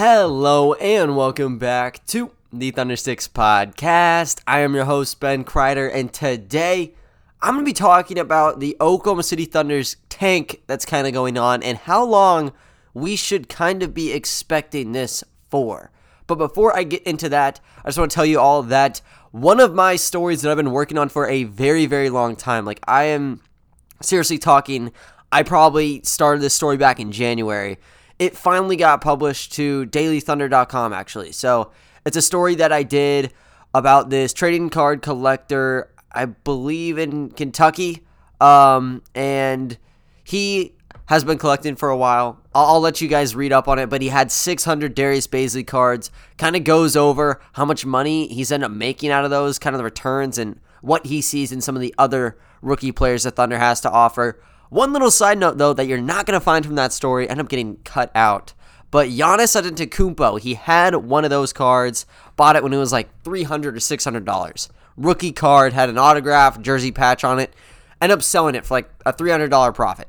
Hello and welcome back to the Thundersticks podcast. I am your host, Ben Kreider, and today I'm going to be talking about the Oklahoma City Thunder's tank that's kind of going on and how long we should kind of be expecting this for. But before I get into that, I just want to tell you all that one of my stories that I've been working on for a very, very long time, like I am seriously talking, I probably started this story back in January. It finally got published to dailythunder.com actually. So it's a story that I did about this trading card collector, I believe in Kentucky. Um, and he has been collecting for a while. I'll, I'll, let you guys read up on it, but he had 600 Darius Bazley cards. Kind of goes over how much money he's ended up making out of those, kind of the returns, and what he sees in some of the other rookie players that Thunder has to offer. One little side note, though, that you're not going to find from that story, end up getting cut out. But Giannis Antetokounmpo, he had one of those cards, bought it when it was like 300 or 600 dollars. Rookie card had an autograph, jersey patch on it. End up selling it for like a $300 profit.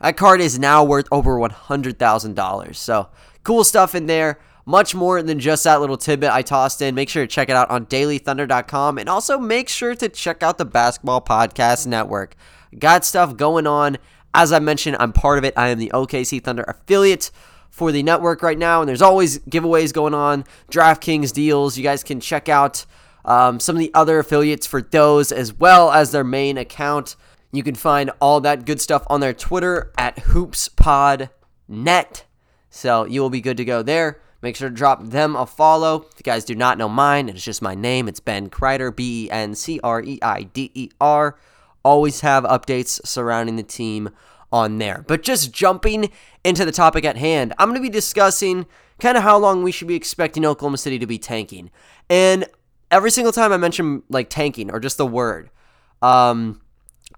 That card is now worth over $100,000. So cool stuff in there. Much more than just that little tidbit I tossed in. Make sure to check it out on dailythunder.com and also make sure to check out the Basketball Podcast Network. Got stuff going on. As I mentioned, I'm part of it. I am the OKC Thunder affiliate for the network right now, and there's always giveaways going on, DraftKings deals. You guys can check out um, some of the other affiliates for those as well as their main account. You can find all that good stuff on their Twitter at hoopspodnet. So you will be good to go there. Make sure to drop them a follow. If you guys do not know mine, it's just my name. It's Ben Kreider, B E N C R E I D E R. Always have updates surrounding the team on there. But just jumping into the topic at hand, I'm going to be discussing kind of how long we should be expecting Oklahoma City to be tanking. And every single time I mention like tanking or just the word, um,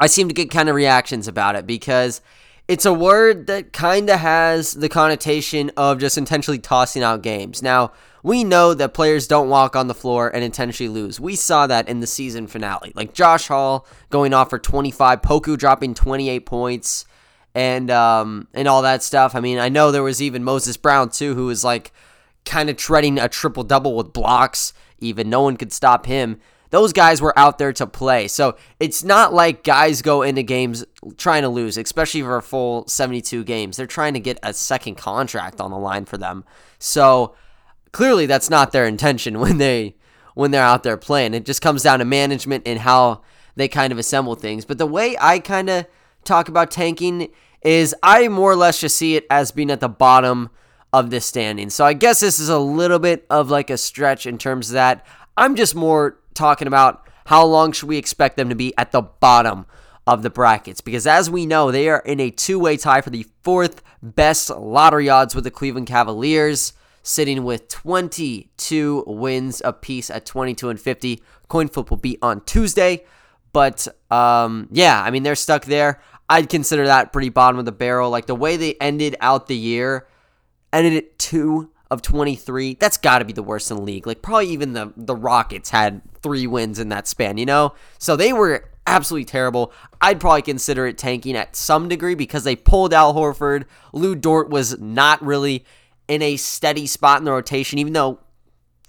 I seem to get kind of reactions about it because it's a word that kind of has the connotation of just intentionally tossing out games. Now, we know that players don't walk on the floor and intentionally lose. We saw that in the season finale. Like Josh Hall going off for 25, Poku dropping 28 points and um and all that stuff. I mean, I know there was even Moses Brown too who was like kind of treading a triple double with blocks. Even no one could stop him those guys were out there to play. So it's not like guys go into games trying to lose, especially for a full 72 games. They're trying to get a second contract on the line for them. So clearly that's not their intention when they when they're out there playing. It just comes down to management and how they kind of assemble things. But the way I kind of talk about tanking is I more or less just see it as being at the bottom of this standing. So I guess this is a little bit of like a stretch in terms of that. I'm just more talking about how long should we expect them to be at the bottom of the brackets. Because as we know they are in a two-way tie for the fourth best lottery odds with the Cleveland Cavaliers sitting with 22 wins apiece at 22 and 50 coin flip will be on Tuesday. But um, yeah I mean they're stuck there. I'd consider that pretty bottom of the barrel. Like the way they ended out the year ended it 2 of 23, that's got to be the worst in the league. Like probably even the the Rockets had 3 wins in that span, you know? So they were absolutely terrible. I'd probably consider it tanking at some degree because they pulled Al Horford. Lu Dort was not really in a steady spot in the rotation even though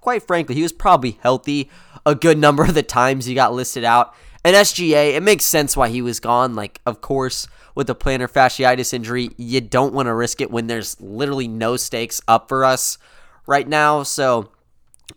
quite frankly, he was probably healthy a good number of the times he got listed out. And SGA, it makes sense why he was gone. Like, of course, with the plantar fasciitis injury, you don't want to risk it when there's literally no stakes up for us right now. So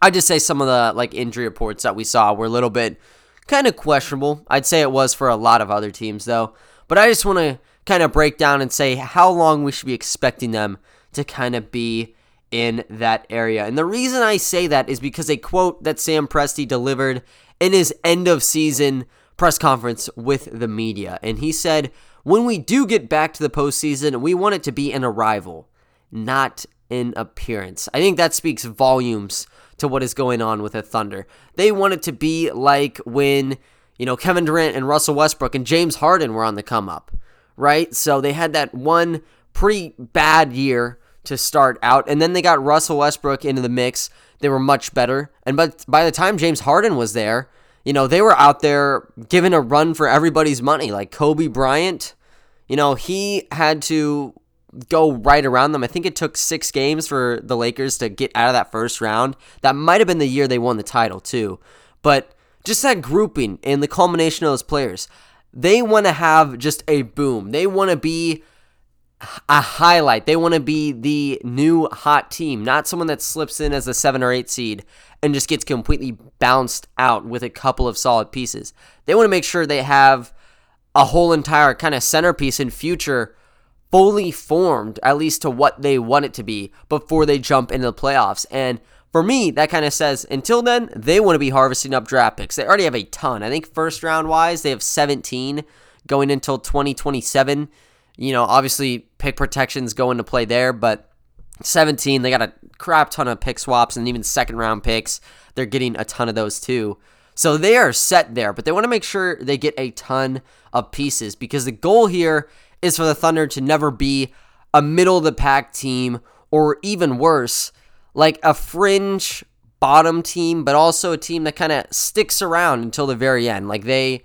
I just say some of the like injury reports that we saw were a little bit kind of questionable. I'd say it was for a lot of other teams though. But I just want to kind of break down and say how long we should be expecting them to kind of be in that area. And the reason I say that is because a quote that Sam Presti delivered in his end of season press conference with the media. And he said, when we do get back to the postseason, we want it to be an arrival, not an appearance. I think that speaks volumes to what is going on with the Thunder. They want it to be like when, you know, Kevin Durant and Russell Westbrook and James Harden were on the come up, right? So they had that one pretty bad year to start out, and then they got Russell Westbrook into the mix. They were much better. And but by the time James Harden was there, you know, they were out there giving a run for everybody's money. Like Kobe Bryant, you know, he had to go right around them. I think it took six games for the Lakers to get out of that first round. That might have been the year they won the title, too. But just that grouping and the culmination of those players, they want to have just a boom. They want to be a highlight. They want to be the new hot team, not someone that slips in as a seven or eight seed and just gets completely bounced out with a couple of solid pieces. They want to make sure they have a whole entire kind of centerpiece in future fully formed, at least to what they want it to be before they jump into the playoffs. And for me, that kind of says until then, they want to be harvesting up draft picks. They already have a ton. I think first round wise, they have 17 going until 2027. You know, obviously pick protections go into play there, but 17, they got a crap ton of pick swaps and even second round picks. They're getting a ton of those too. So they are set there, but they want to make sure they get a ton of pieces because the goal here is for the Thunder to never be a middle of the pack team or even worse, like a fringe bottom team, but also a team that kind of sticks around until the very end. Like they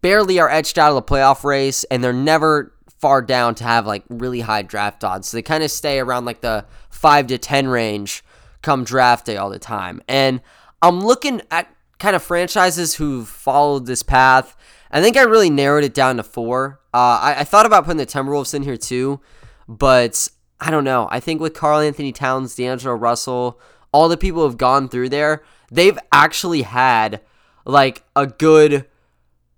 barely are etched out of the playoff race and they're never far down to have like really high draft odds. So they kind of stay around like the 5 to 10 range come draft day all the time. And I'm looking at kind of franchises who've followed this path. I think I really narrowed it down to four. Uh, I, I thought about putting the Timberwolves in here too, but I don't know. I think with Karl-Anthony Towns, D'Angelo Russell, all the people who've gone through there, they've actually had like a good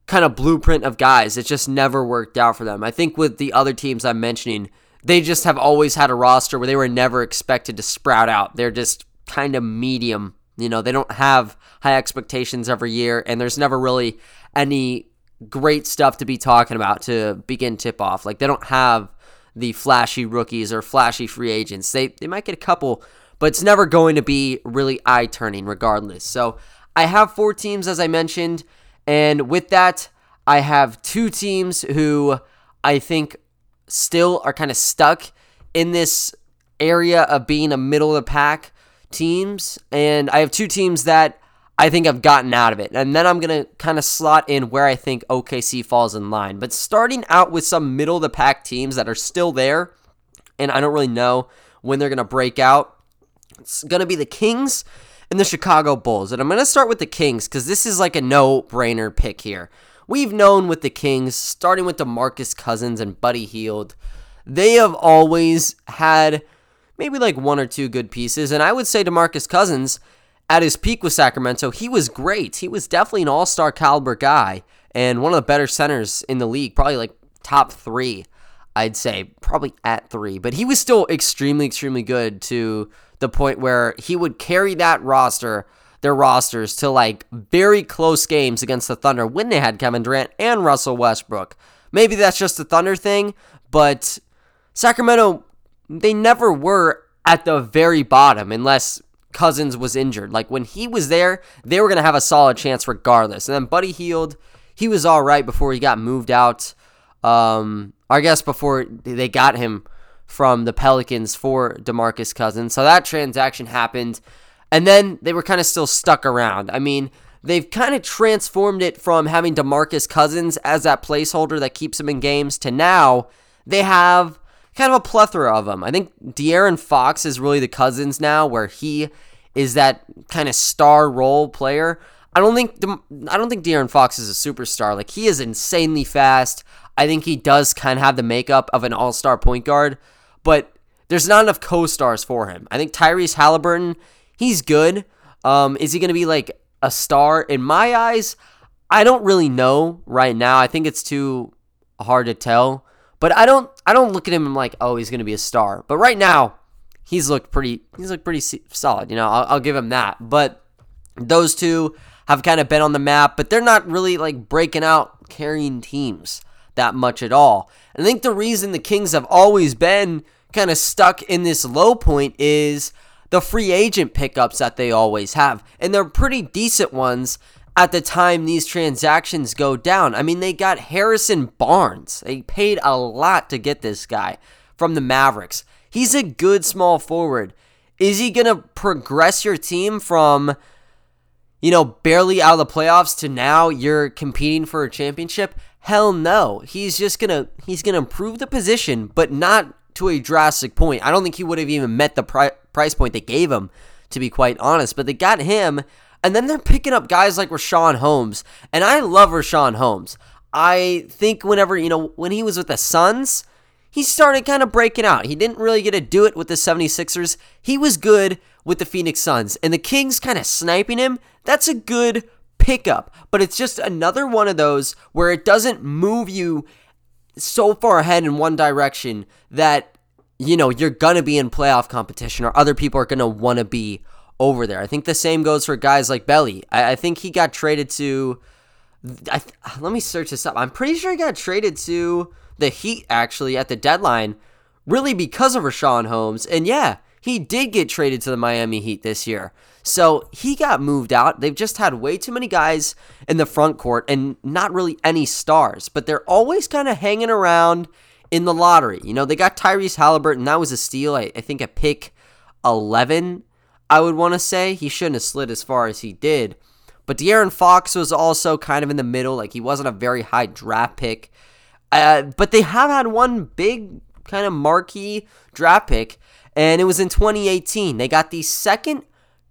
kind of blueprint of guys. It just never worked out for them. I think with the other teams I'm mentioning, they just have always had a roster where they were never expected to sprout out. They're just kind of medium. You know, they don't have high expectations every year, and there's never really any great stuff to be talking about to begin tip off. Like, they don't have the flashy rookies or flashy free agents. They they might get a couple, but it's never going to be really eye turning regardless. So I have four teams as I mentioned, and with that, I have two teams who I think still are kind of stuck in this area of being a middle of the pack teams, and I have two teams that I think I've gotten out of it. And then I'm going to kind of slot in where I think OKC falls in line. But starting out with some middle of the pack teams that are still there, and I don't really know when they're going to break out, it's going to be the Kings and the Chicago Bulls. And I'm going to start with the Kings because this is like a no brainer pick here. We've known with the Kings, starting with DeMarcus Cousins and Buddy Hield, they have always had maybe like one or two good pieces. And I would say DeMarcus Cousins at his peak with Sacramento, he was great. He was definitely an all star caliber guy and one of the better centers in the league, probably like top three, I'd say, probably at three. But he was still extremely, extremely good to the point where he would carry that roster, their rosters, to like very close games against the Thunder when they had Kevin Durant and Russell Westbrook. Maybe that's just a Thunder thing, but Sacramento, they never were at the very bottom unless Cousins was injured. Like when he was there, they were going to have a solid chance regardless. And then Buddy Hield, he was all right before he got moved out. Um, I guess before they got him from the Pelicans for DeMarcus Cousins. So that transaction happened. And then they were kind of still stuck around. I mean, they've kind of transformed it from having DeMarcus Cousins as that placeholder that keeps him in games to now they have kind of a plethora of them. I think De'Aaron Fox is really the Cousins now, where he is that kind of star role player. I don't think I don't think De'Aaron Fox is a superstar. Like he is insanely fast. I think he does kind of have the makeup of an all-star point guard, but there's not enough co-stars for him. I think Tyrese Halliburton, he's good. Um, is he going to be like a star in my eyes? I don't really know right now. I think it's too hard to tell. But I don't I don't look at him like oh he's going to be a star. But right now he's looked pretty he's looked pretty solid. You know I'll, I'll give him that. But those two have kind of been on the map, but they're not really like breaking out carrying teams that much at all. I think the reason the Kings have always been kind of stuck in this low point is the free agent pickups that they always have. And they're pretty decent ones at the time these transactions go down. I mean, they got Harrison Barnes. They paid a lot to get this guy from the Mavericks. He's a good small forward. Is he going to progress your team from, you know, barely out of the playoffs to now you're competing for a championship? Hell no. He's just going to he's going to improve the position, but not to a drastic point. I don't think he would have even met the pri- price point they gave him, to be quite honest. But they got him, and then they're picking up guys like Richaun Holmes. And I love Richaun Holmes. I think whenever, you know, when he was with the Suns, he started kind of breaking out. He didn't really get to do it with the 76ers. He was good with the Phoenix Suns. And the Kings kind of sniping him, that's a good pickup. But it's just another one of those where it doesn't move you so far ahead in one direction that, you know, you're to be in playoff competition or other people are to want to be over there. I think the same goes for guys like Belly. I, I think he got traded to. I, let me search this up. I'm pretty sure he got traded to the Heat actually at the deadline, really because of Richaun Holmes. And yeah, he did get traded to the Miami Heat this year. So he got moved out. They've just had way too many guys in the front court and not really any stars, but they're always kind of hanging around in the lottery. You know, they got Tyrese Halliburton. That was a steal. I, I think a pick 11, I would want to say. He shouldn't have slid as far as he did. But De'Aaron Fox was also kind of in the middle. Like he wasn't a very high draft pick. Uh, but they have had one big kind of marquee draft pick, and it was in 2018. They got the second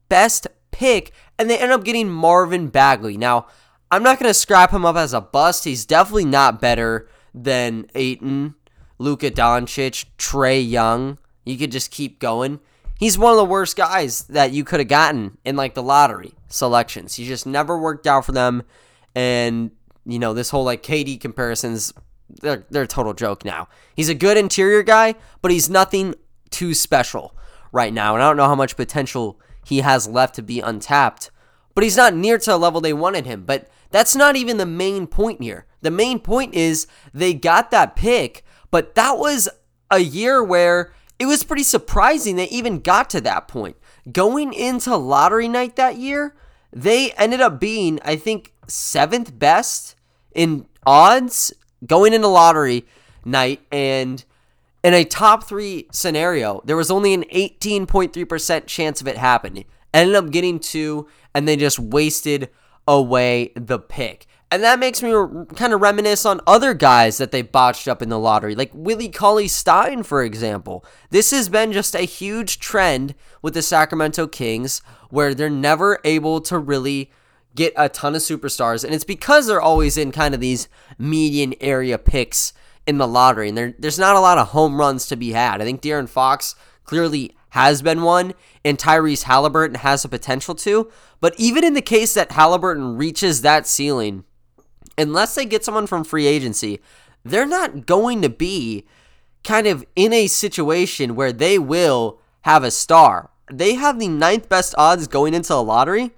best pick, and they end up getting Marvin Bagley. Now, I'm not going to scrap him up as a bust. He's definitely not better than Ayton, Luka Doncic, Trae Young. You could just keep going. He's one of the worst guys that you could have gotten in like the lottery selections. He just never worked out for them. And, you know, this whole like KD comparisons, they're, they're a total joke now. He's a good interior guy, but he's nothing too special right now. And I don't know how much potential he has left to be untapped. But he's not near to the level they wanted him. But that's not even the main point here. The main point is they got that pick, but that was a year where it was pretty surprising they even got to that point. Going into lottery night that year, they ended up being, I think, seventh best in odds going into lottery night. And in a top three scenario, there was only an 18.3% chance of it happening. Ended up getting two, and they just wasted away the pick. And that makes me kind of reminisce on other guys that they botched up in the lottery, like Willie Cauley Stein, for example. This has been just a huge trend with the Sacramento Kings where they're never able to really get a ton of superstars. And it's because they're always in kind of these median area picks in the lottery. And there, there's not a lot of home runs to be had. I think De'Aaron Fox clearly has been one, and Tyrese Halliburton has the potential to. But even in the case that Halliburton reaches that ceiling, unless they get someone from free agency, they're not going to be kind of in a situation where they will have a star. They have the ninth best odds going into the lottery.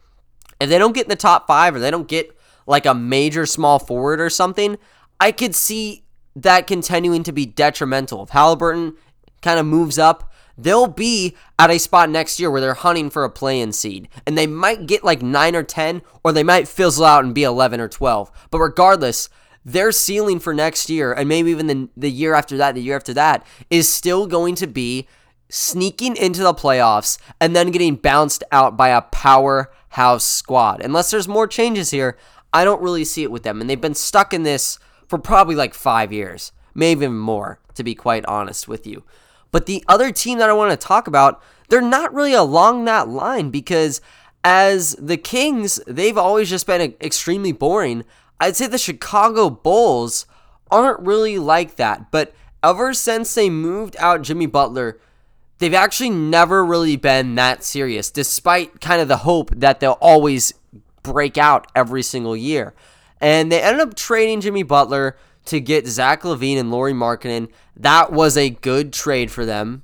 If they don't get in the top five or they don't get like a major small forward or something, I could see that continuing to be detrimental. If Halliburton kind of moves up, they'll be at a spot next year where they're hunting for a play-in seed. And they might get like 9 or 10, or they might fizzle out and be 11 or 12. But regardless, their ceiling for next year, and maybe even the, the year after that, the year after that, is still going to be sneaking into the playoffs and then getting bounced out by a powerhouse squad. Unless there's more changes here, I don't really see it with them. And they've been stuck in this for probably like five years, maybe even more, to be quite honest with you. But the other team that I want to talk about, they're not really along that line because as the Kings, they've always just been extremely boring. I'd say the Chicago Bulls aren't really like that. But ever since they moved out Jimmy Butler, they've actually never really been that serious, despite kind of the hope that they'll always break out every single year. And they ended up trading Jimmy Butler to get Zach LaVine and Lauri Markkanen. That was a good trade for them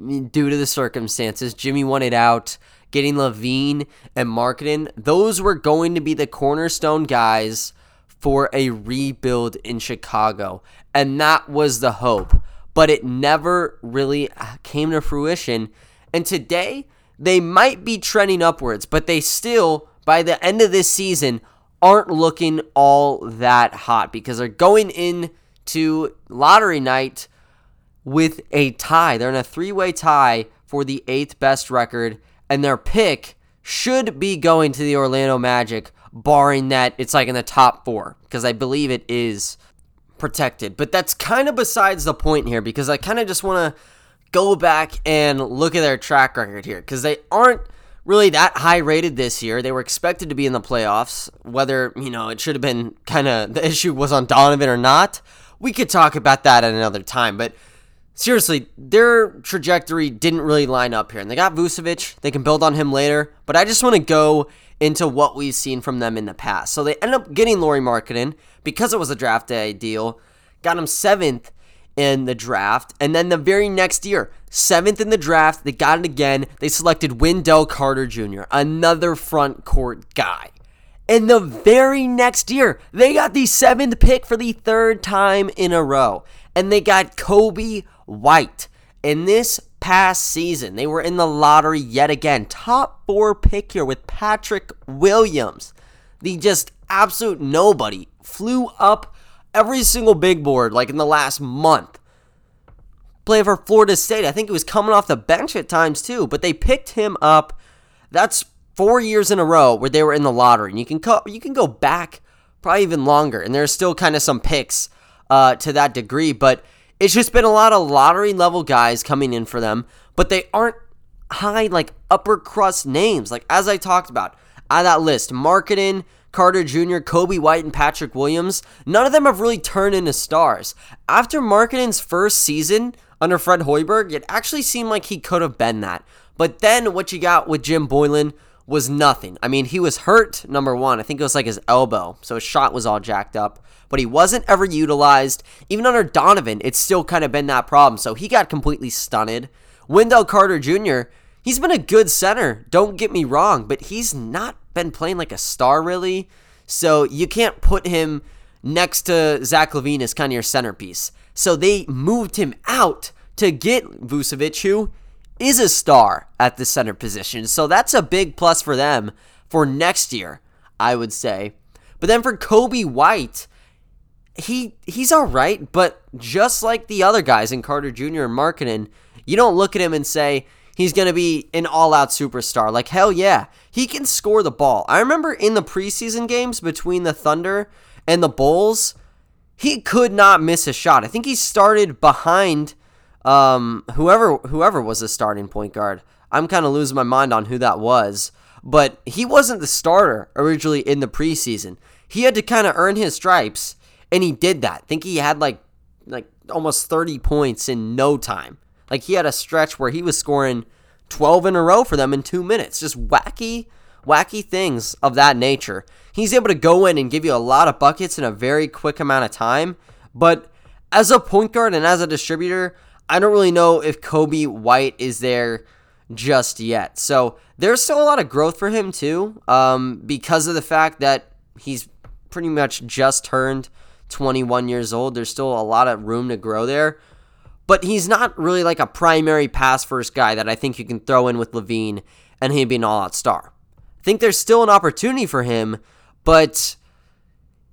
mm, due to the circumstances. Jimmy wanted out. Getting LaVine and Markkanen, those were going to be the cornerstone guys for a rebuild in Chicago. And that was the hope. But it never really came to fruition. And today, they might be trending upwards, but they still, by the end of this season, aren't looking all that hot because they're going in to lottery night with a tie. They're in a three way tie for the eighth best record, and their pick should be going to the Orlando Magic, barring that it's like in the top four, because I believe it is protected. But that's kind of besides the point here because I kind of just want to go back and look at their track record here because they aren't really that high rated this year. They were expected to be in the playoffs. Whether, you know, it should have been kind of the issue was on Donovan or not, we could talk about that at another time. But seriously, their trajectory didn't really line up here. And they got Vucevic, they can build on him later. But I just want to go into what we've seen from them in the past. So they end up getting Lauri Markkanen because it was a draft day deal, got him seventh in the draft. And then the very next year, seventh in the draft, they got it again. They selected Wendell Carter Jr., another front court guy. And the very next year, they got the seventh pick for the third time in a row. And they got Coby White. In this past season, they were in the lottery yet again. Top four pick here with Patrick Williams. The just absolute nobody flew up every single big board like in the last month. Play for Florida State. I think he was coming off the bench at times too, but they picked him up. That's four years in a row where they were in the lottery. And you can co- you can go back probably even longer, and there's still kind of some picks uh, to that degree, but it's just been a lot of lottery level guys coming in for them, but they aren't high like upper crust names. Like as I talked about, out of that list, Markkanen, Carter Jr., Coby White, and Patrick Williams, none of them have really turned into stars. After Markkanen's first season under Fred Hoiberg, it actually seemed like he could have been that. But then what you got with Jim Boylen was nothing. I mean, he was hurt, number one. I think it was like his elbow, so his shot was all jacked up. But he wasn't ever utilized. Even under Donovan, it's still kind of been that problem. So he got completely stunted. Wendell Carter Jr., he's been a good center, don't get me wrong, but he's not been playing like a star really. So you can't put him next to Zach LaVine as kind of your centerpiece. So they moved him out to get Vucevic, who is a star at the center position. So that's a big plus for them for next year, I would say. But then for Coby White, he he's all right, but just like the other guys in Carter Jr. and Markkanen, you don't look at him and say he's going to be an all-out superstar. Like hell yeah, he can score the ball. I remember in the preseason games between the Thunder and the Bulls, he could not miss a shot. I think he started behind um, whoever whoever was the starting point guard. I'm kind of losing my mind on who that was, but he wasn't the starter originally in the preseason. He had to kind of earn his stripes, and he did that. I think he had like like almost 30 points in no time. Like he had a stretch where he was scoring 12 in a row for them in 2 minutes. Just wacky wacky things of that nature. He's able to go in and give you a lot of buckets in a very quick amount of time, but as a point guard and as a distributor, I don't really know if Coby White is there just yet. So there's still a lot of growth for him too, um, because of the fact that he's pretty much just turned 21 years old. There's still a lot of room to grow there. But he's not really like a primary pass first guy that I think you can throw in with LaVine and he'd be an all out star. I think there's still an opportunity for him, but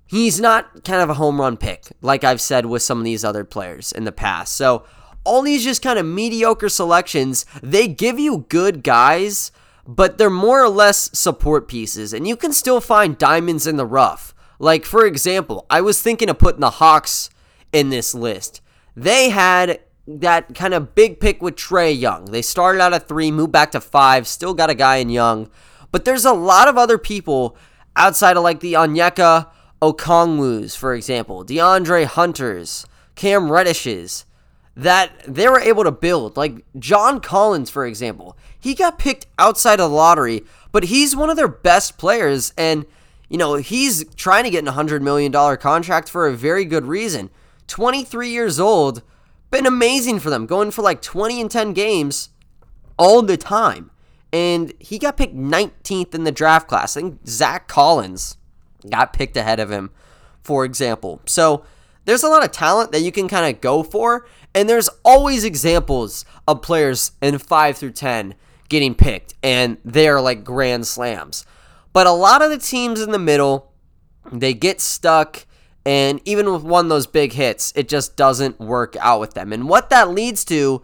he's not kind of a home run pick, like I've said with some of these other players in the past. So all these just kind of mediocre selections, they give you good guys, but they're more or less support pieces, and you can still find diamonds in the rough. Like, for example, I was thinking of putting the Hawks in this list. They had that kind of big pick with Trae Young. They started out at three, moved back to five, still got a guy in Young. But there's a lot of other people outside of like the Onyeka Okongwus, for example, DeAndre Hunters, Cam Reddishes, that they were able to build. Like John Collins, for example, he got picked outside of the lottery, but he's one of their best players, and you know he's trying to get an hundred million dollar contract for a very good reason. 23 years old, been amazing for them, going for like 20 and 10 games all the time. And he got picked 19th in the draft class. I think Zach Collins got picked ahead of him, for example. So there's a lot of talent that you can kind of go for. And there's always examples of players in 5 through 10 getting picked, and they're like grand slams. But a lot of the teams in the middle, they get stuck, and even with one of those big hits, it just doesn't work out with them. And what that leads to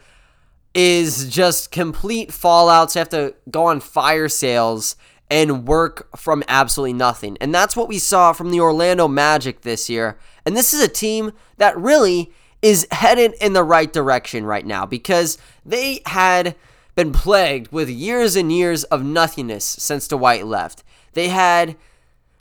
is just complete fallouts. You have to go on fire sales and work from absolutely nothing. And that's what we saw from the Orlando Magic this year. And this is a team that really is headed in the right direction right now because they had been plagued with years and years of nothingness since Dwight left. They had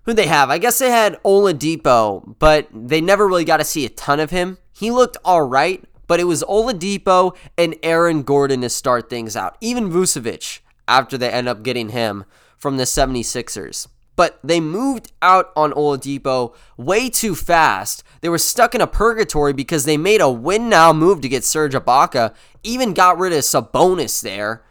who they have? I guess they had Oladipo, but they never really got to see a ton of him. He looked all right, but it was Oladipo and Aaron Gordon to start things out. Even Vucevic after they end up getting him from the 76ers. But they moved out on Oladipo way too fast. They were stuck in a purgatory because they made a win now move to get Serge Ibaka, even got rid of Sabonis there.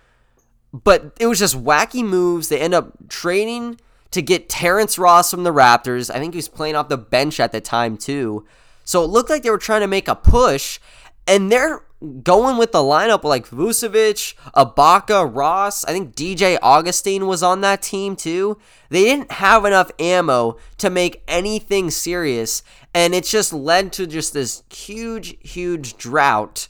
But it was just wacky moves. They end up trading to get Terrence Ross from the Raptors. I think he was playing off the bench at the time, too. So it looked like they were trying to make a push, and they're going with the lineup like Vucevic, Ibaka, Ross. I think DJ Augustin was on that team too. They didn't have enough ammo to make anything serious, and it's just led to just this huge, huge drought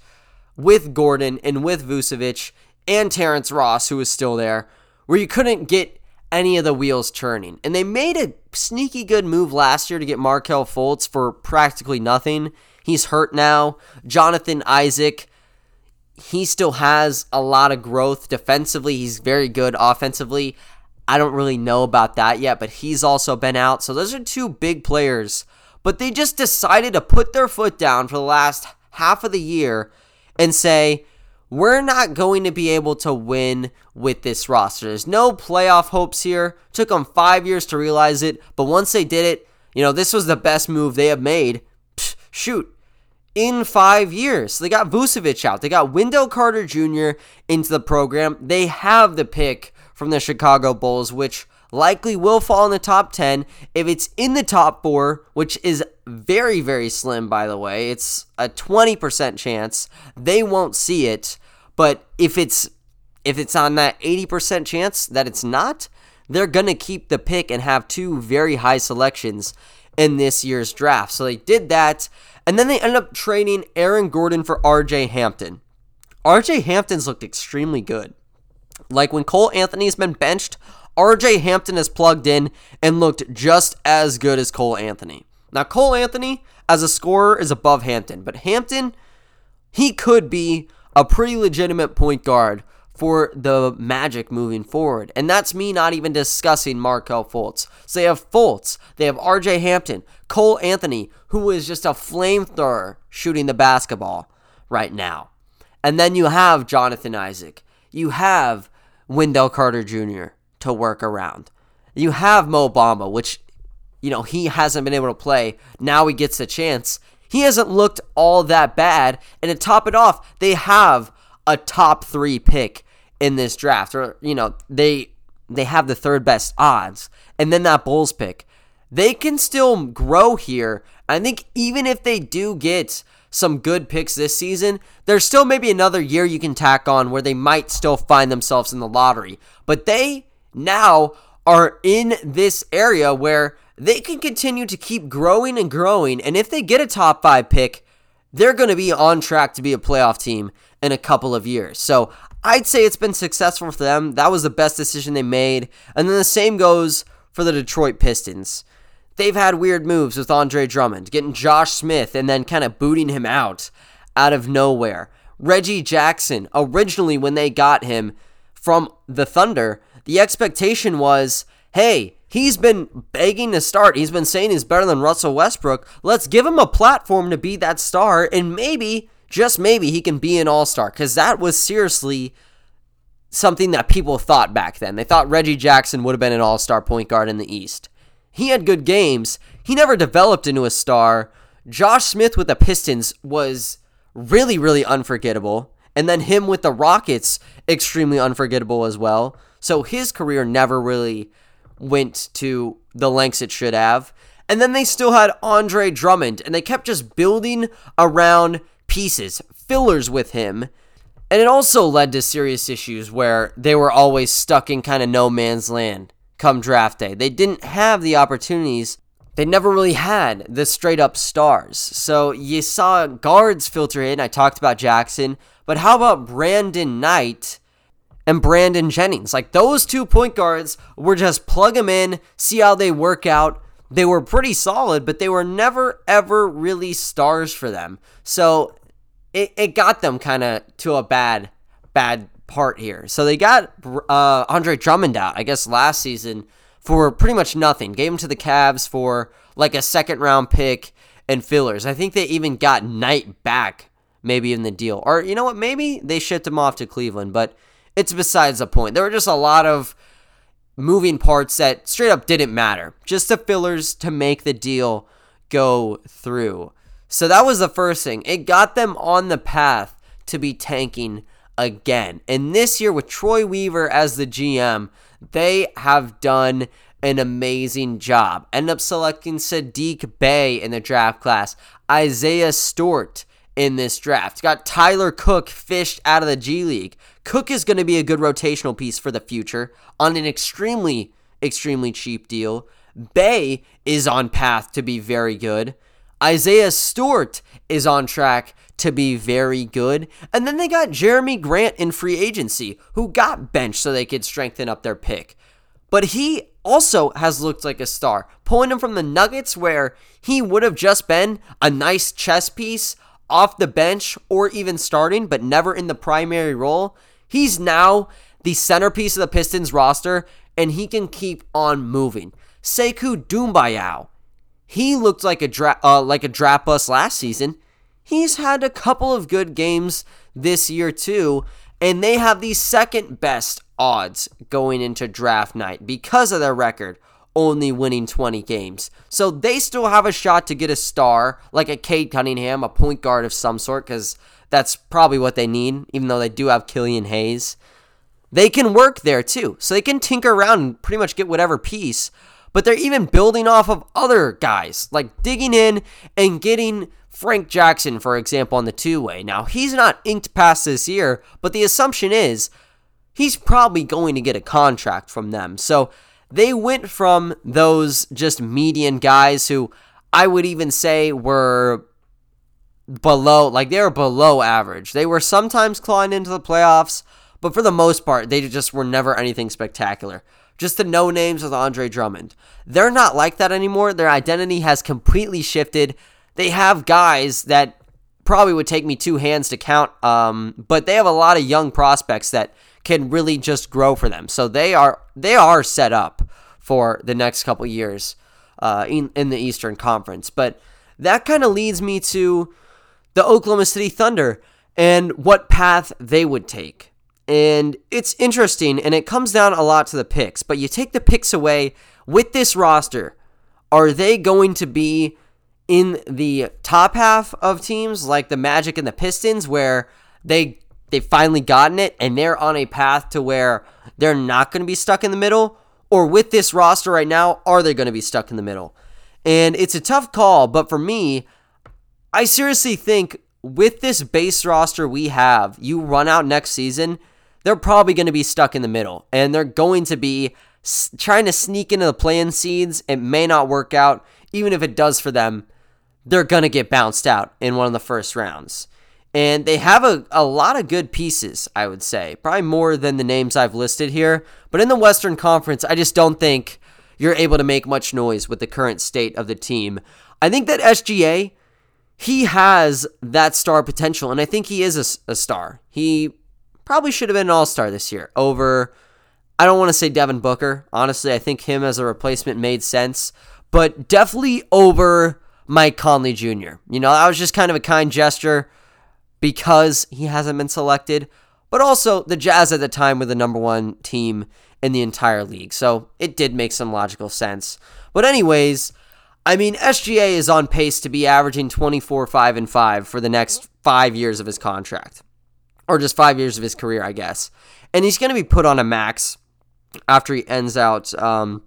with Gordon and with Vucevic and Terrence Ross, who was still there, where you couldn't get any of the wheels turning. And they made a sneaky good move last year to get Markelle Fultz for practically nothing. He's hurt now. Jonathan Isaac, he still has a lot of growth defensively. He's very good offensively. I don't really know about that yet, but he's also been out. So those are two big players. But they just decided to put their foot down for the last half of the year and say, we're not going to be able to win with this roster. There's no playoff hopes here. Took them five years to realize it, but once they did it, you know, this was the best move they have made. Psh, shoot, in five years. They got Vucevic out. They got Wendell Carter Jr. into the program. They have the pick from the Chicago Bulls, which likely will fall in the top 10. If it's in the top four, which is very, very slim, by the way, it's a 20% chance they won't see it. But if it's if it's on that 80% chance that it's not, they're going to keep the pick and have two very high selections in this year's draft. So they did that. And then they ended up trading Aaron Gordon for RJ Hampton. RJ Hampton's looked extremely good. Like when Cole Anthony's been benched, RJ Hampton has plugged in and looked just as good as Cole Anthony. Now, Cole Anthony, as a scorer, is above Hampton, but Hampton, he could be a pretty legitimate point guard for the Magic moving forward. And that's me not even discussing Markelle Fultz. So they have Fultz, they have RJ Hampton, Cole Anthony, who is just a flamethrower shooting the basketball right now. And then you have Jonathan Isaac. You have Wendell Carter Jr. to work around. You have Mo Bamba, which, you know, he hasn't been able to play. Now he gets a chance. He hasn't looked all that bad. And to top it off, they have a top three pick in this draft, or you know they they have the third best odds, and then that Bulls pick, they can still grow here. I think even if they do get some good picks this season, there's still maybe another year you can tack on where they might still find themselves in the lottery. But they now are in this area where they can continue to keep growing and growing. And if they get a top five pick, they're going to be on track to be a playoff team in a couple of years. So I'd say it's been successful for them. That was the best decision they made. And then the same goes for the Detroit Pistons. They've had weird moves with Andre Drummond, getting Josh Smith and then kind of booting him out out of nowhere. Reggie Jackson, originally when they got him from the Thunder, the expectation was hey, he's been begging to start. He's been saying he's better than Russell Westbrook. Let's give him a platform to be that star and maybe just maybe he can be an all star because that was seriously something that people thought back then. They thought Reggie Jackson would have been an all star point guard in the East. He had good games, he never developed into a star. Josh Smith with the Pistons was really, really unforgettable. And then him with the Rockets, extremely unforgettable as well. So his career never really went to the lengths it should have. And then they still had Andre Drummond, and they kept just building around pieces, fillers with him. And it also led to serious issues where they were always stuck in kind of no man's land come draft day. They didn't have the opportunities. They never really had the straight up stars. So you saw guards filter in. I talked about Jackson, but how about Brandon Knight? And Brandon Jennings. Like those two point guards were just plug them in, see how they work out. They were pretty solid, but they were never ever really stars for them. So it, it got them kind of to a bad bad part here. So they got uh, Andre Drummond out, I guess last season for pretty much nothing. Gave him to the Cavs for like a second round pick and fillers. I think they even got Knight back maybe in the deal. Or you know what? Maybe they shipped him off to Cleveland, but it's besides the point. There were just a lot of moving parts that straight up didn't matter. Just the fillers to make the deal go through. So that was the first thing. It got them on the path to be tanking again. And this year, with Troy Weaver as the GM, they have done an amazing job. End up selecting Saddiq Bey in the draft class, Isaiah Stewart in this draft. Got Tyler Cook fished out of the G League. Cook is going to be a good rotational piece for the future on an extremely, extremely cheap deal. Bey is on path to be very good. Isaiah Stewart is on track to be very good. And then they got Jerami Grant in free agency, who got benched so they could strengthen up their pick. But he also has looked like a star, pulling him from the Nuggets where he would have just been a nice chess piece off the bench or even starting, but never in the primary role. He's now the centerpiece of the Pistons roster, and he can keep on moving. Sekou Doumbouya, he looked like a dra- uh, like a draft bust last season. He's had a couple of good games this year too, and they have the second best odds going into draft night because of their record only winning 20 games. So they still have a shot to get a star like a Cade Cunningham, a point guard of some sort, because that's probably what they need, even though they do have Killian Hayes. They can work there too. So they can tinker around and pretty much get whatever piece. But they're even building off of other guys, like digging in and getting Frank Jackson, for example, on the two way. Now, he's not inked past this year, but the assumption is he's probably going to get a contract from them. So they went from those just median guys who I would even say were below, like they were below average. They were sometimes clawing into the playoffs, but for the most part, they just were never anything spectacular. Just the no names with Andre Drummond. They're not like that anymore. Their identity has completely shifted. They have guys that probably would take me two hands to count, um, but they have a lot of young prospects that can really just grow for them. So they are they are set up for the next couple years uh, in in the Eastern Conference. But that kind of leads me to the Oklahoma City Thunder and what path they would take. And it's interesting, and it comes down a lot to the picks. But you take the picks away with this roster, are they going to be in the top half of teams like the Magic and the Pistons, where they they've finally gotten it and they're on a path to where they're not going to be stuck in the middle? Or with this roster right now, are they going to be stuck in the middle? And it's a tough call, but for me, I seriously think with this base roster we have, you run out next season, they're probably going to be stuck in the middle and they're going to be trying to sneak into the playing seeds. It may not work out. Even if it does for them, they're going to get bounced out in one of the first rounds. And they have a, a lot of good pieces, I would say. Probably more than the names I've listed here. But in the Western Conference, I just don't think you're able to make much noise with the current state of the team. I think that SGA, he has that star potential, and I think he is a, a star. He probably should have been an all star this year over, I don't want to say Devin Booker. Honestly, I think him as a replacement made sense, but definitely over Mike Conley Jr. You know, that was just kind of a kind gesture because he hasn't been selected, but also the Jazz at the time were the number one team in the entire league. So it did make some logical sense. But, anyways, I mean, SGA is on pace to be averaging 24, 5, and 5 for the next five years of his contract, or just five years of his career, I guess. And he's going to be put on a max after he ends out um,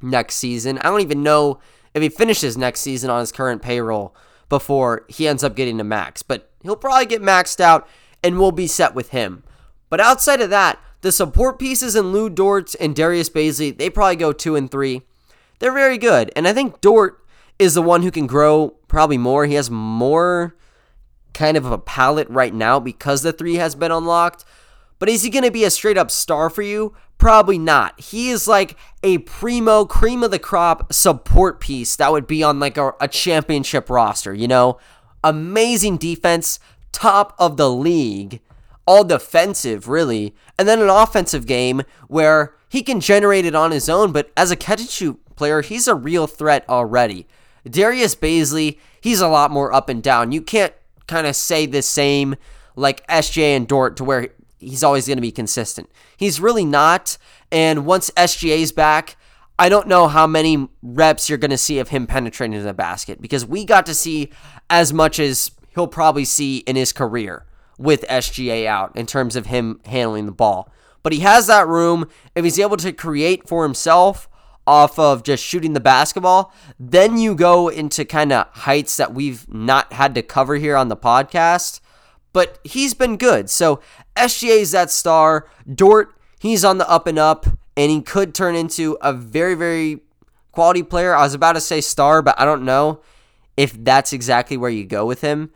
next season. I don't even know if he finishes next season on his current payroll before he ends up getting a max. But he'll probably get maxed out and we'll be set with him. But outside of that, the support pieces in Lu Dort and Darius Bazley, they probably go two and three. They're very good. And I think Dort is the one who can grow probably more. He has more kind of a palette right now because the three has been unlocked. But is he going to be a straight up star for you? Probably not. He is like a primo, cream of the crop support piece that would be on like a, a championship roster, you know? Amazing defense, top of the league, all defensive, really. And then an offensive game where he can generate it on his own, but as a catch and shoot player, he's a real threat already. Darius Bazley, he's a lot more up and down. You can't kind of say the same like SJ and Dort to where he's always going to be consistent. He's really not. And once SGA's back, I don't know how many reps you're going to see of him penetrating the basket because we got to see as much as he'll probably see in his career with SGA out in terms of him handling the ball. But he has that room. If he's able to create for himself off of just shooting the basketball, then you go into kind of heights that we've not had to cover here on the podcast. But he's been good. So SGA is that star. Dort, he's on the up and up, and he could turn into a very, very quality player. I was about to say star, but I don't know if that's exactly where you go with him.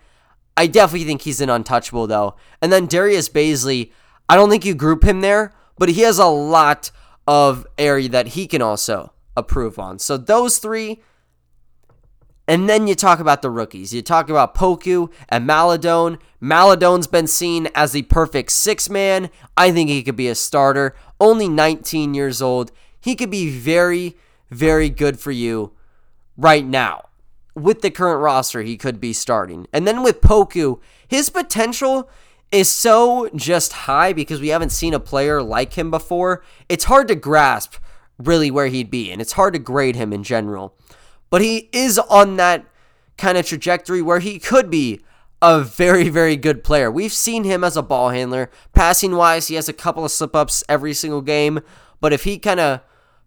I definitely think he's an untouchable, though. And then Darius Bazley, I don't think you group him there, but he has a lot of area that he can also approve on. So those three. And then you talk about the rookies. You talk about Poku and Maledon. Maledon's been seen as the perfect six man. I think he could be a starter. Only 19 years old. He could be very, very good for you right now. With the current roster, he could be starting. And then with Poku, his potential is so just high because we haven't seen a player like him before. It's hard to grasp really where he'd be, and it's hard to grade him in general. But he is on that kind of trajectory where he could be a very, very good player. We've seen him as a ball handler. Passing wise, he has a couple of slip ups every single game. But if he kind of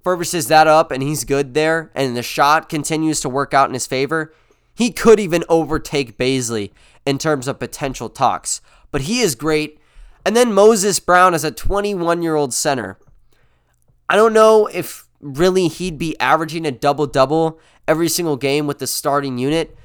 furbishes that up and he's good there, and the shot continues to work out in his favor, he could even overtake Bazley in terms of potential talks but he is great. And then Moses Brown as a 21 year old center. I don't know if really he'd be averaging a double double every single game with the starting unit,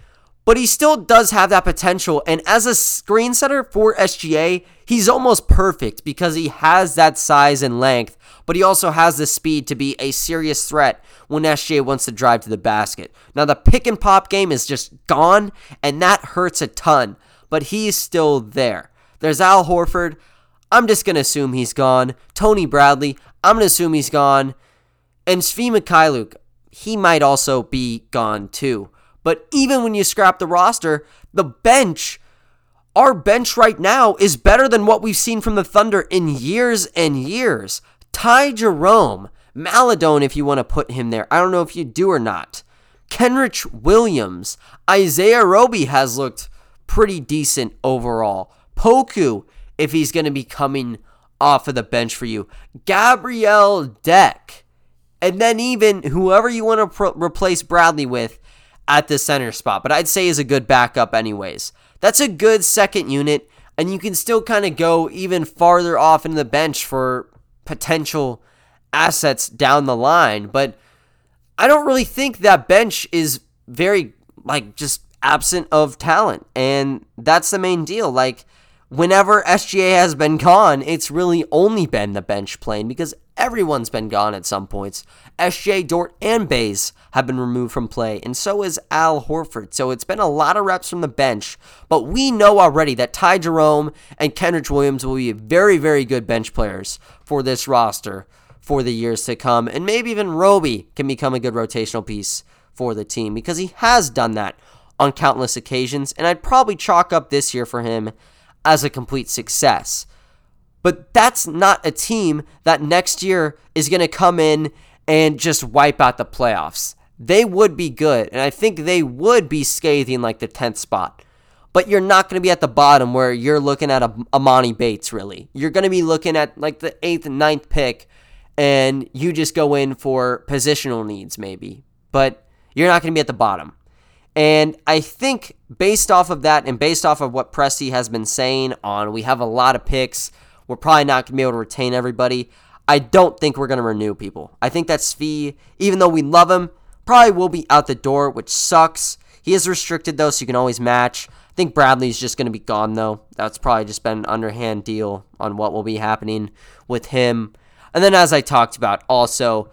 but he still does have that potential. And as a screen setter for SGA, he's almost perfect because he has that size and length, but he also has the speed to be a serious threat when SGA wants to drive to the basket. Now, the pick and pop game is just gone, and that hurts a ton, but he's still there. There's Al Horford. I'm just going to assume he's gone. Tony Bradley. I'm going to assume he's gone. And Svi Mykhailiuk, he might also be gone too. But even when you scrap the roster, the bench, our bench right now is better than what we've seen from the Thunder in years and years. Ty Jerome, Maledon, if you want to put him there. I don't know if you do or not. Kenrich Williams, Isaiah Roby has looked pretty decent overall. Poku, if he's going to be coming off of the bench for you, Gabriel Deck, and then even whoever you want to pro- replace Bradley with at the center spot. But I'd say is a good backup, anyways. That's a good second unit, and you can still kind of go even farther off into the bench for potential assets down the line. But I don't really think that bench is very, like, just absent of talent. And that's the main deal. Like, whenever SGA has been gone, it's really only been the bench playing because everyone's been gone at some points. SJ, Dort, and Bays have been removed from play, and so is Al Horford. So it's been a lot of reps from the bench, but we know already that Ty Jerome and Kenrich Williams will be very, very good bench players for this roster for the years to come, and maybe even Roby can become a good rotational piece for the team because he has done that on countless occasions, and I'd probably chalk up this year for him as a complete success. But that's not a team that next year is going to come in and just wipe out the playoffs. They would be good, and I think they would be scathing like the 10th spot. But you're not going to be at the bottom where you're looking at a Emoni Bates, really. You're going to be looking at like the 8th and 9th pick, and you just go in for positional needs, maybe. But you're not going to be at the bottom. And I think based off of that and based off of what Presti has been saying on we have a lot of picks, we're probably not going to be able to retain everybody. I don't think we're going to renew people. I think that Svi, even though we love him, probably will be out the door, which sucks. He is restricted though, so you can always match. I think Bradley's just going to be gone, though. That's probably just been an underhand deal on what will be happening with him. And then, as I talked about, also,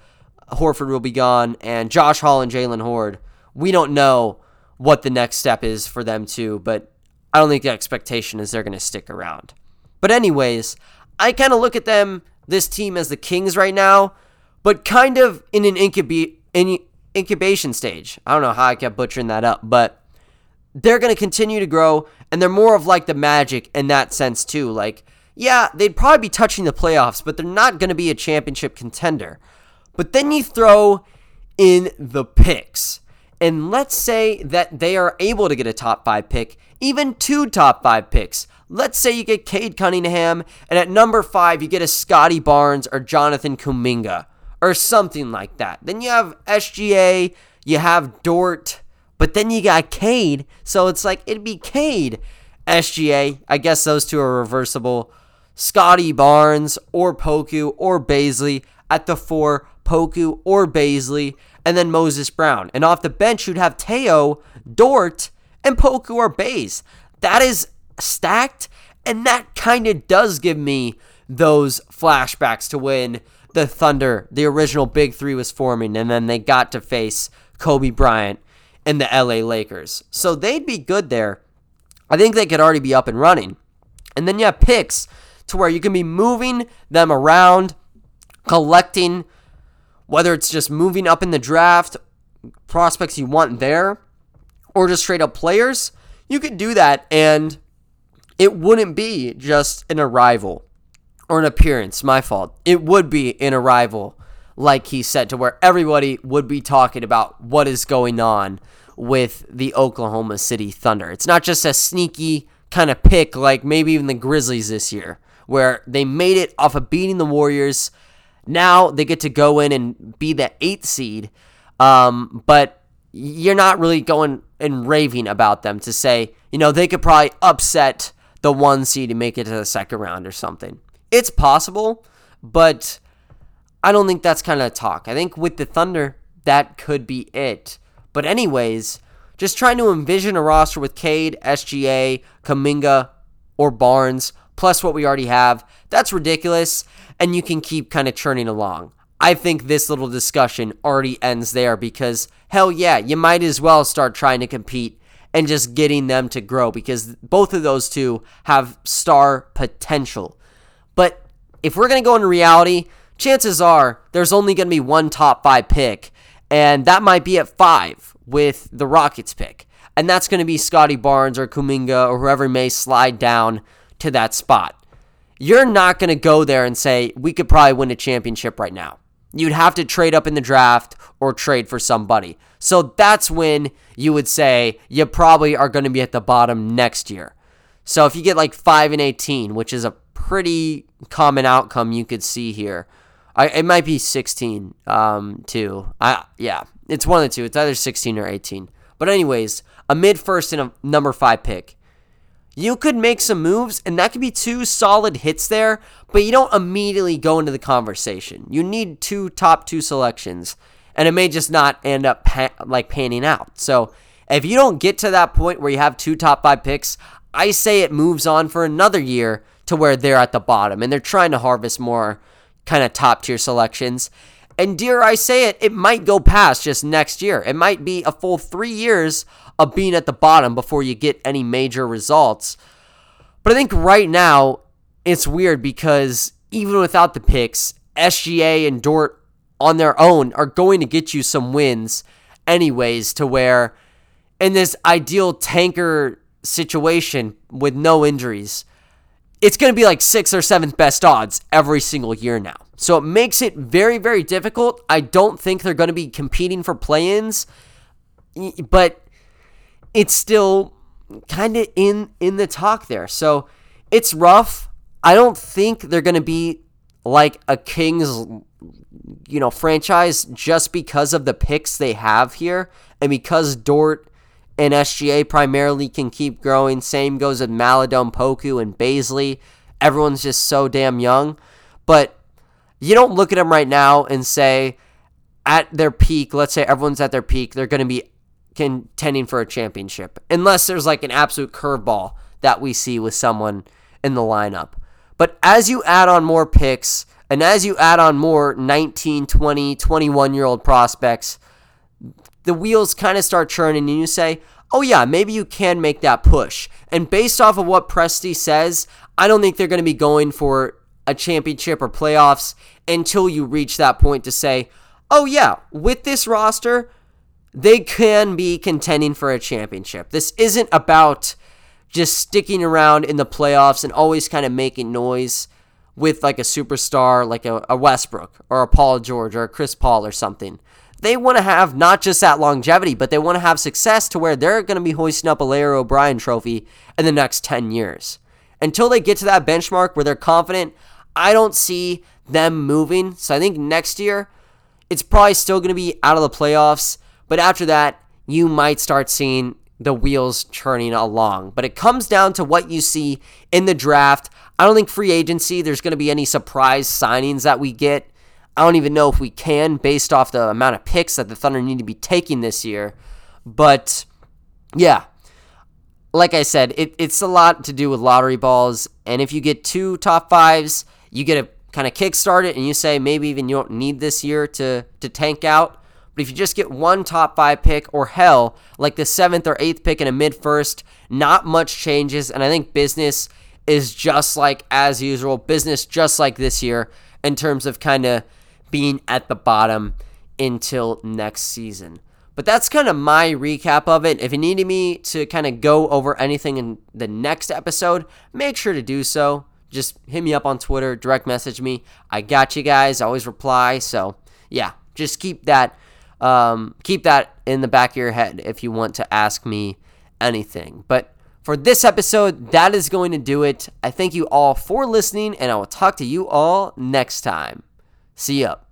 Horford will be gone, and Josh Hall and Jaylen Hoard. We don't know what the next step is for them, too, but I don't think the expectation is they're going to stick around. But, anyways, I kind of look at them, this team, as the Kings right now, but kind of in an incubi- in incubation stage. I don't know how I kept butchering that up, but they're going to continue to grow, and they're more of like the Magic in that sense, too. Like, yeah, they'd probably be touching the playoffs, but they're not going to be a championship contender. But then you throw in the picks. And let's say that they are able to get a top five pick, even two top five picks. Let's say you get Cade Cunningham, and at number five, you get a Scottie Barnes or Jonathan Kuminga or something like that. Then you have SGA, you have Dort, but then you got Cade. So it's like it'd be Cade, SGA. I guess those two are reversible. Scottie Barnes or Poku or Bazley at the four, Poku or Bazley, and then Moses Brown. And off the bench, you'd have Teo, Dort, and Poku or Baze. That is stacked, and that kind of does give me those flashbacks to when the Thunder, the original Big Three, was forming, and then they got to face Kobe Bryant and the LA Lakers. So they'd be good there. I think they could already be up and running. And then you have picks to where you can be moving them around, collecting, whether it's just moving up in the draft, prospects you want there, or just straight up players. You could do that, and it wouldn't be just an arrival or an appearance. My fault. It would be an arrival, like he said, to where everybody would be talking about what is going on with the Oklahoma City Thunder. It's not just a sneaky kind of pick like maybe even the Grizzlies this year, where they made it off of beating the Warriors. Now they get to go in and be the eighth seed, um, but you're not really going and raving about them to say, you know, they could probably upset the one seed and make it to the second round or something. It's possible, but I don't think that's kind of talk. I think with the Thunder, that could be it. But anyways, just trying to envision a roster with Cade, SGA, Kuminga, or Barnes, plus what we already have, that's ridiculous, and you can keep kind of churning along. I think this little discussion already ends there because, hell yeah, you might as well start trying to compete and just getting them to grow because both of those two have star potential. But if we're going to go into reality, chances are there's only going to be one top five pick, and that might be at five with the Rockets pick. And that's going to be Scottie Barnes or Kuminga or whoever may slide down to that spot. You're not going to go there and say, we could probably win a championship right now. You'd have to trade up in the draft or trade for somebody. So that's when you would say you probably are going to be at the bottom next year. So if you get like 5 and 18, which is a pretty common outcome you could see here. I, it might be 16 um, too. I yeah, it's one of the two. It's either 16 or 18. But anyways, a mid first and a number five pick. You could make some moves, and that could be two solid hits there, but you don't immediately go into the conversation. You need two top two selections, and it may just not end up pa- like panning out. So if you don't get to that point where you have two top five picks, I say it moves on for another year to where they're at the bottom and they're trying to harvest more kind of top tier selections. And dare I say it, it might go past just next year. It might be a full three years of being at the bottom before you get any major results. But I think right now it's weird because even without the picks, SGA and Dort on their own are going to get you some wins anyways to where in this ideal tanker situation with no injuries, it's going to be like sixth or seventh best odds every single year now. So it makes it very, very difficult. I don't think they're going to be competing for play ins, but it's still kind of in in the talk there. So it's rough. I don't think they're going to be like a Kings you know franchise just because of the picks they have here and because Dort and SGA primarily can keep growing. Same goes with Maledon, Poku, and Bazley. Everyone's just so damn young. But you don't look at them right now and say, at their peak, let's say everyone's at their peak, they're going to be contending for a championship, unless there's like an absolute curveball that we see with someone in the lineup. But as you add on more picks, and as you add on more 19, 20, 21 year old prospects, the wheels kind of start churning and you say, oh yeah, maybe you can make that push. And based off of what Presti says, I don't think they're going to be going for a championship or playoffs until you reach that point to say, oh yeah, with this roster, they can be contending for a championship. This isn't about just sticking around in the playoffs and always kind of making noise with like a superstar like a, a Westbrook or a Paul George or a Chris Paul or something. They want to have not just that longevity, but they want to have success to where they're going to be hoisting up a Larry O'Brien trophy in the next 10 years. Until they get to that benchmark where they're confident, I don't see them moving. So I think next year, it's probably still going to be out of the playoffs. But after that, you might start seeing the wheels churning along. But it comes down to what you see in the draft. I don't think free agency, there's going to be any surprise signings that we get. I don't even know if we can based off the amount of picks that the Thunder need to be taking this year. But yeah, like I said, it, it's a lot to do with lottery balls. And if you get two top fives, you get a kind of kickstart it and you say maybe even you don't need this year to, to tank out. But if you just get one top five pick, or hell, like the seventh or eighth pick in a mid first, not much changes. And I think business is just like as usual, business just like this year in terms of kind of being at the bottom until next season. But that's kind of my recap of it. If you needed me to kind of go over anything in the next episode, make sure to do so. Just hit me up on Twitter, direct message me. I got you guys. I always reply. So yeah, just keep that um, keep that in the back of your head if you want to ask me anything. But for this episode, that is going to do it. I thank you all for listening, and I will talk to you all next time. See ya.